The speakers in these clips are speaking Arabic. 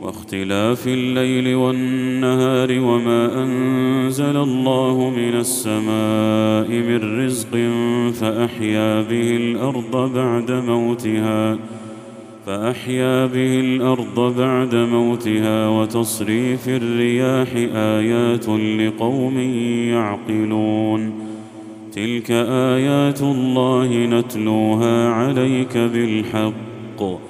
واختلاف الليل والنهار وما أنزل الله من السماء من رزق فأحيا به الأرض بعد موتها فأحيا به الأرض بعد موتها وتصريف الرياح آيات لقوم يعقلون. تلك آيات الله نتلوها عليك بالحق.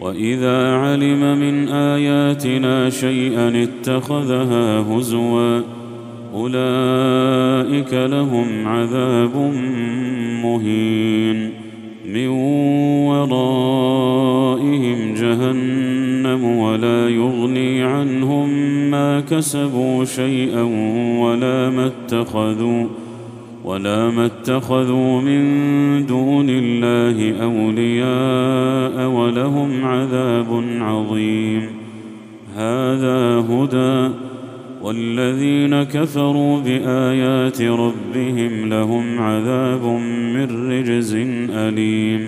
وإذا علم من آياتنا شيئا اتخذها هزوا أولئك لهم عذاب مهين. من ورائهم جهنم ولا يغني عنهم ما كسبوا شيئا ولا ما اتخذوا. ولا ما اتخذوا من دون الله اولياء ولهم عذاب عظيم. هذا هدى والذين كفروا بايات ربهم لهم عذاب من رجز اليم.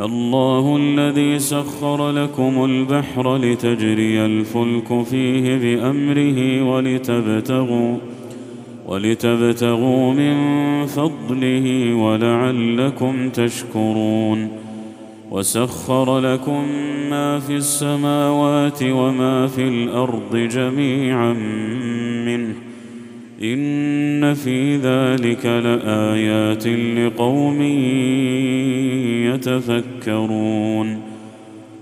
الله الذي سخر لكم البحر لتجري الفلك فيه بامره ولتبتغوا ولتبتغوا من فضله ولعلكم تشكرون وسخر لكم ما في السماوات وما في الأرض جميعا منه إن في ذلك لآيات لقوم يتفكرون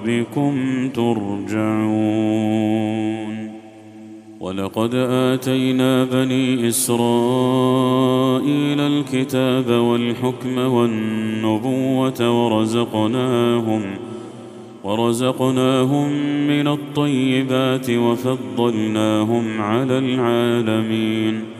ربكم ترجعون. ولقد آتينا بني إسرائيل الكتاب والحكم والنبوة ورزقناهم ورزقناهم من الطيبات وفضلناهم على العالمين.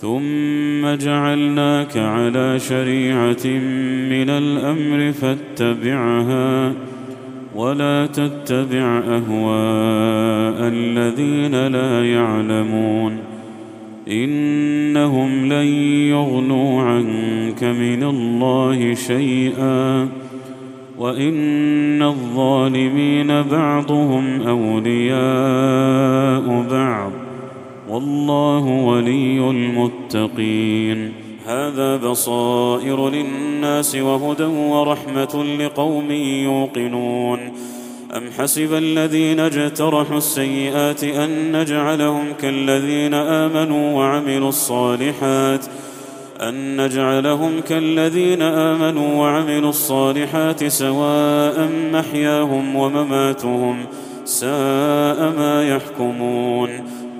ثم جعلناك على شريعة من الأمر فاتبعها ولا تتبع أهواء الذين لا يعلمون إنهم لن يغنوا عنك من الله شيئا وإن الظالمين بعضهم أولياء بعض والله ولي المتقين. هذا بصائر للناس وهدى ورحمة لقوم يوقنون. أم حسب الذين اجترحوا السيئات أن نجعلهم كالذين آمنوا وعملوا الصالحات أن نجعلهم كالذين آمنوا وعملوا الصالحات سواء محياهم ومماتهم ساء ما يحكمون.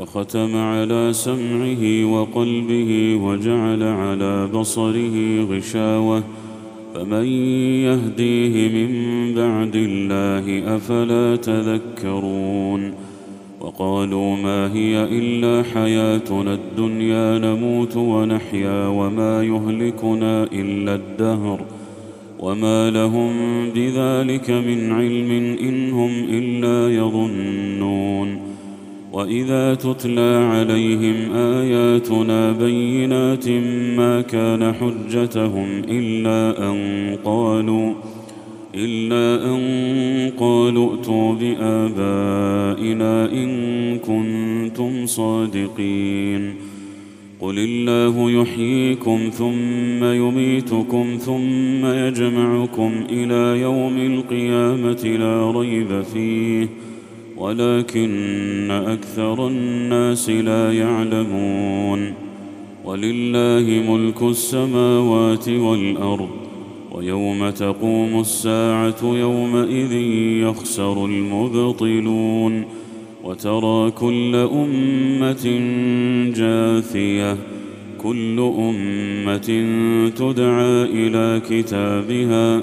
وختم على سمعه وقلبه وجعل على بصره غشاوة. فمن يهديه من بعد الله أفلا تذكرون. وقالوا ما هي إلا حياتنا الدنيا نموت ونحيا وما يهلكنا إلا الدهر. وما لهم بذلك من علم إن هم إلا يظنون. وإذا تتلى عليهم آياتنا بينات ما كان حجتهم إلا أن قالوا إلا أن قالوا ائتوا بآبائنا إن كنتم صادقين قل الله يحييكم ثم يميتكم ثم يجمعكم إلى يوم القيامة لا ريب فيه ولكن أكثر الناس لا يعلمون ولله ملك السماوات والأرض ويوم تقوم الساعة يومئذ يخسر المبطلون وترى كل أمة جاثية كل أمة تدعى إلى كتابها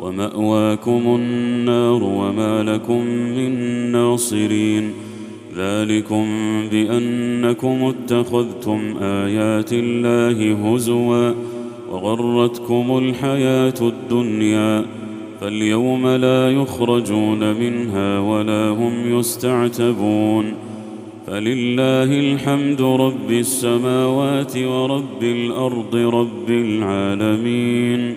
ومأواكم النار وما لكم من ناصرين ذلكم بأنكم اتخذتم آيات الله هزوا وغرتكم الحياة الدنيا فاليوم لا يخرجون منها ولا هم يستعتبون فلله الحمد رب السماوات ورب الأرض رب العالمين